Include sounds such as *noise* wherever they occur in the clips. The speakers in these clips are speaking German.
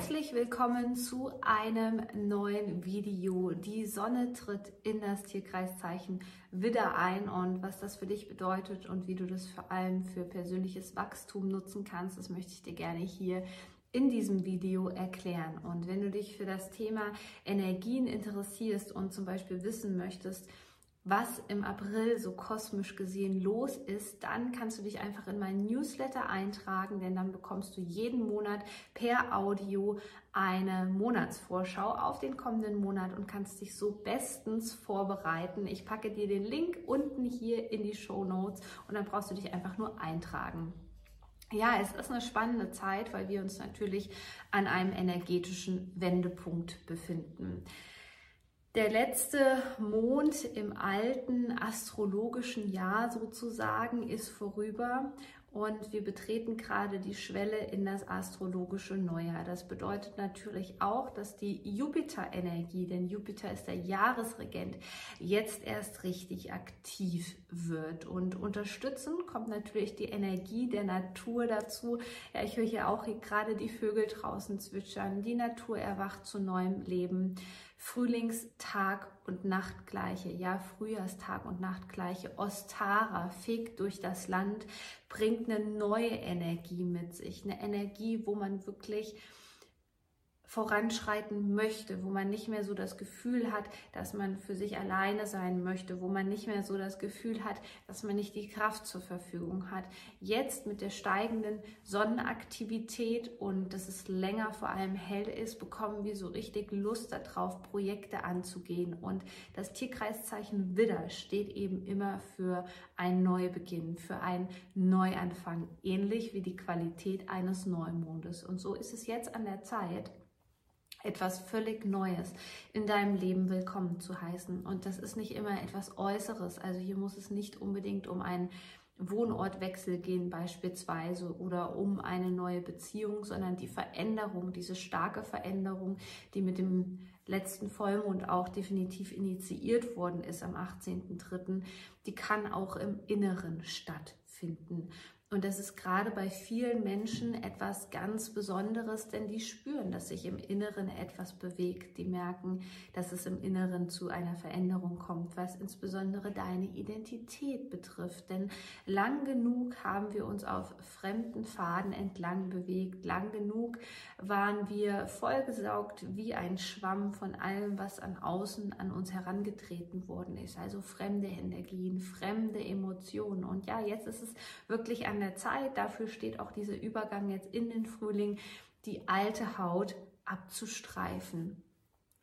Herzlich willkommen zu einem neuen Video. Die Sonne tritt in das Tierkreiszeichen Widder ein und was das für dich bedeutet und wie du das vor allem für persönliches Wachstum nutzen kannst, das möchte ich dir gerne hier in diesem Video erklären. Und wenn du dich für das Thema Energien interessierst und zum Beispiel wissen möchtest, was im April so kosmisch gesehen los ist, dann kannst du dich einfach in meinen Newsletter eintragen, denn dann bekommst du jeden Monat per Audio eine Monatsvorschau auf den kommenden Monat und kannst dich so bestens vorbereiten. Ich packe dir den Link unten hier in die Show Notes und dann brauchst du dich einfach nur eintragen. Ja, es ist eine spannende Zeit, weil wir uns natürlich an einem energetischen Wendepunkt befinden. Der letzte Mond im alten astrologischen Jahr sozusagen ist vorüber und wir betreten gerade die Schwelle in das astrologische Neujahr. Das bedeutet natürlich auch, dass die Jupiter-Energie, denn Jupiter ist der Jahresregent, jetzt erst richtig aktiv wird. Und unterstützen kommt natürlich die Energie der Natur dazu. Ja, ich höre hier auch gerade die Vögel draußen zwitschern. Die Natur erwacht zu neuem Leben. Frühlingstag und Nachtgleiche, ja, Frühjahrstag und Nachtgleiche, Ostara fegt durch das Land, bringt eine neue Energie mit sich, eine Energie, wo man wirklich voranschreiten möchte, wo man nicht mehr so das Gefühl hat, dass man für sich alleine sein möchte, wo man nicht mehr so das Gefühl hat, dass man nicht die Kraft zur Verfügung hat. Jetzt mit der steigenden Sonnenaktivität und dass es länger vor allem hell ist, bekommen wir so richtig Lust darauf, Projekte anzugehen. Und das Tierkreiszeichen Widder steht eben immer für ein Neubeginn, für einen Neuanfang, ähnlich wie die Qualität eines Neumondes. Und so ist es jetzt an der Zeit, etwas völlig Neues in deinem Leben willkommen zu heißen. Und das ist nicht immer etwas Äußeres. Also hier muss es nicht unbedingt um einen Wohnortwechsel gehen beispielsweise oder um eine neue Beziehung, sondern die Veränderung, diese starke Veränderung, die mit dem letzten Vollmond auch definitiv initiiert worden ist am 18.03., die kann auch im Inneren stattfinden. Und das ist gerade bei vielen Menschen etwas ganz Besonderes, denn die spüren, dass sich im Inneren etwas bewegt. Die merken, dass es im Inneren zu einer Veränderung kommt, was insbesondere deine Identität betrifft. Denn lang genug haben wir uns auf fremden Faden entlang bewegt. Lang genug waren wir vollgesaugt wie ein Schwamm von allem, was an außen an uns herangetreten worden ist. Also fremde Energien, fremde Emotionen. Und ja, jetzt ist es wirklich an der Zeit, dafür steht auch dieser Übergang jetzt in den Frühling, die alte Haut abzustreifen,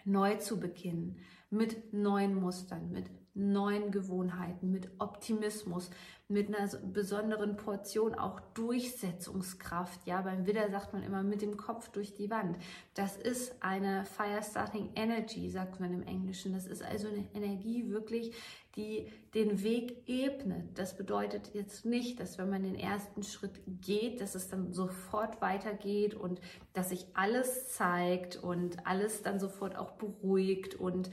neu zu beginnen, mit neuen Mustern, mit neuen Gewohnheiten, mit Optimismus, mit einer besonderen Portion auch Durchsetzungskraft. Ja, beim Widder sagt man immer mit dem Kopf durch die Wand. Das ist eine Fire Starting Energy, sagt man im Englischen. Das ist also eine Energie wirklich, die den Weg ebnet. Das bedeutet jetzt nicht, dass wenn man den ersten Schritt geht, dass es dann sofort weitergeht und dass sich alles zeigt und alles dann sofort auch beruhigt und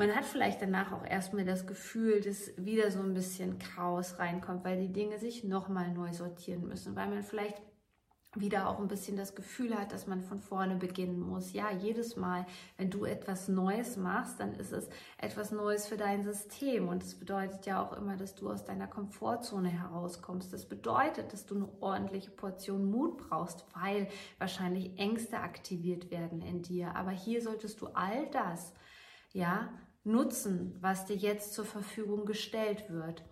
man hat vielleicht danach auch erstmal das Gefühl, dass wieder so ein bisschen Chaos reinkommt, weil die Dinge sich nochmal neu sortieren müssen, weil man vielleicht wieder auch ein bisschen das Gefühl hat, dass man von vorne beginnen muss. Ja, jedes Mal, wenn du etwas Neues machst, dann ist es etwas Neues für dein System. Und das bedeutet ja auch immer, dass du aus deiner Komfortzone herauskommst. Das bedeutet, dass du eine ordentliche Portion Mut brauchst, weil wahrscheinlich Ängste aktiviert werden in dir. Aber hier solltest du all das, ja, nutzen, was dir jetzt zur Verfügung gestellt wird.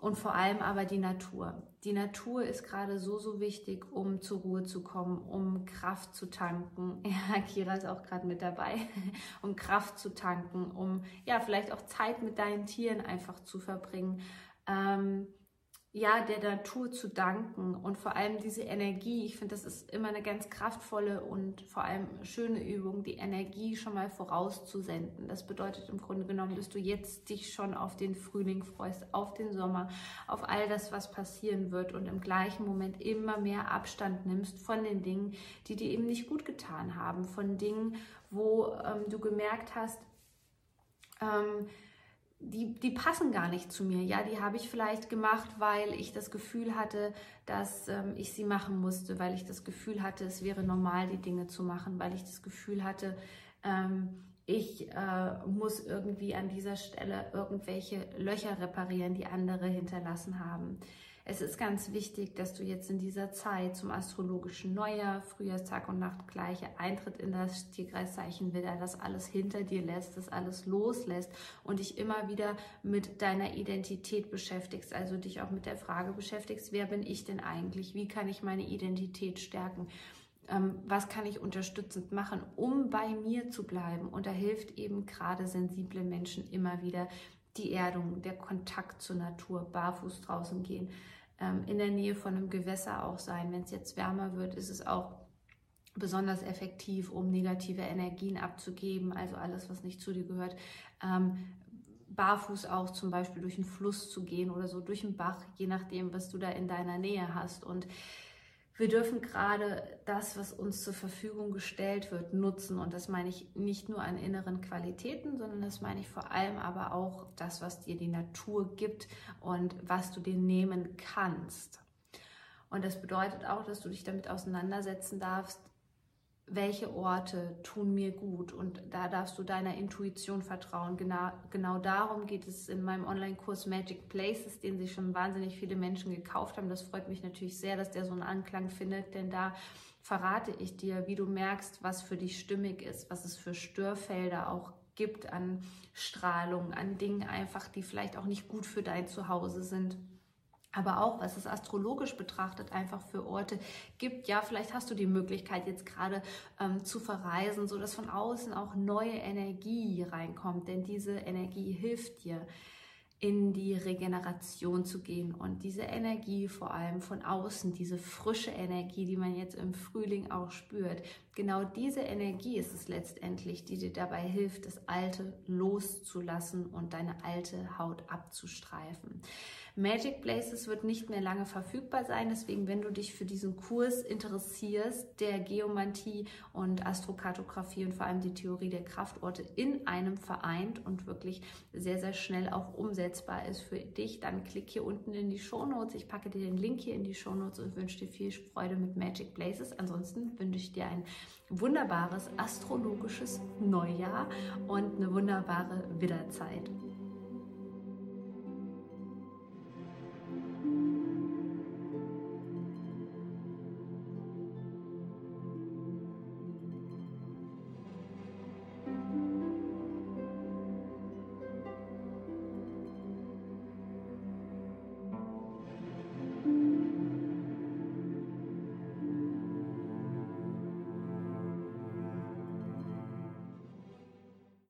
Und vor allem aber die Natur. Die Natur ist gerade so, so wichtig, um zur Ruhe zu kommen, um Kraft zu tanken. *laughs* Ja, Kira ist auch gerade mit dabei. *laughs* um Kraft zu tanken, um ja, vielleicht auch Zeit mit deinen Tieren einfach zu verbringen. Ähm, ja, der Natur zu danken und vor allem diese Energie. Ich finde, das ist immer eine ganz kraftvolle und vor allem schöne Übung, die Energie schon mal vorauszusenden. Das bedeutet im Grunde genommen, dass du jetzt dich schon auf den Frühling freust, auf den Sommer, auf all das, was passieren wird und im gleichen Moment immer mehr Abstand nimmst von den Dingen, die dir eben nicht gut getan haben, von Dingen, wo ähm, du gemerkt hast, ähm, die, die passen gar nicht zu mir. Ja, die habe ich vielleicht gemacht, weil ich das Gefühl hatte, dass ähm, ich sie machen musste, weil ich das Gefühl hatte, es wäre normal, die Dinge zu machen, weil ich das Gefühl hatte, ähm, ich äh, muss irgendwie an dieser Stelle irgendwelche Löcher reparieren, die andere hinterlassen haben. Es ist ganz wichtig, dass du jetzt in dieser Zeit zum astrologischen Neujahr, Frühjahrstag und Nacht gleiche Eintritt in das Tierkreiszeichen wieder, das alles hinter dir lässt, das alles loslässt und dich immer wieder mit deiner Identität beschäftigst, also dich auch mit der Frage beschäftigst, wer bin ich denn eigentlich? Wie kann ich meine Identität stärken? Ähm, was kann ich unterstützend machen, um bei mir zu bleiben? Und da hilft eben gerade sensible Menschen immer wieder die Erdung, der Kontakt zur Natur, barfuß draußen gehen, ähm, in der Nähe von einem Gewässer auch sein. Wenn es jetzt wärmer wird, ist es auch besonders effektiv, um negative Energien abzugeben, also alles, was nicht zu dir gehört. Ähm, barfuß auch zum Beispiel durch einen Fluss zu gehen oder so durch einen Bach, je nachdem, was du da in deiner Nähe hast. Und wir dürfen gerade das, was uns zur Verfügung gestellt wird, nutzen. Und das meine ich nicht nur an inneren Qualitäten, sondern das meine ich vor allem aber auch das, was dir die Natur gibt und was du dir nehmen kannst. Und das bedeutet auch, dass du dich damit auseinandersetzen darfst, welche Orte tun mir gut und da darfst du deiner Intuition vertrauen. Genau, genau darum geht es in meinem Online-Kurs Magic Places, den sich schon wahnsinnig viele Menschen gekauft haben. Das freut mich natürlich sehr, dass der so einen Anklang findet, denn da verrate ich dir, wie du merkst, was für dich stimmig ist, was es für Störfelder auch gibt an Strahlung, an Dingen einfach, die vielleicht auch nicht gut für dein Zuhause sind aber auch, was es astrologisch betrachtet einfach für Orte gibt. Ja, vielleicht hast du die Möglichkeit jetzt gerade ähm, zu verreisen, so dass von außen auch neue Energie reinkommt, denn diese Energie hilft dir in die Regeneration zu gehen und diese Energie vor allem von außen, diese frische Energie, die man jetzt im Frühling auch spürt, genau diese Energie ist es letztendlich, die dir dabei hilft, das Alte loszulassen und deine alte Haut abzustreifen. Magic Places wird nicht mehr lange verfügbar sein, deswegen, wenn du dich für diesen Kurs interessierst, der Geomantie und Astrokartografie und vor allem die Theorie der Kraftorte in einem vereint und wirklich sehr, sehr schnell auch umsetzbar ist für dich, dann klick hier unten in die Show Notes. Ich packe dir den Link hier in die Show Notes und wünsche dir viel Freude mit Magic Places. Ansonsten wünsche ich dir ein wunderbares astrologisches Neujahr und eine wunderbare Widderzeit.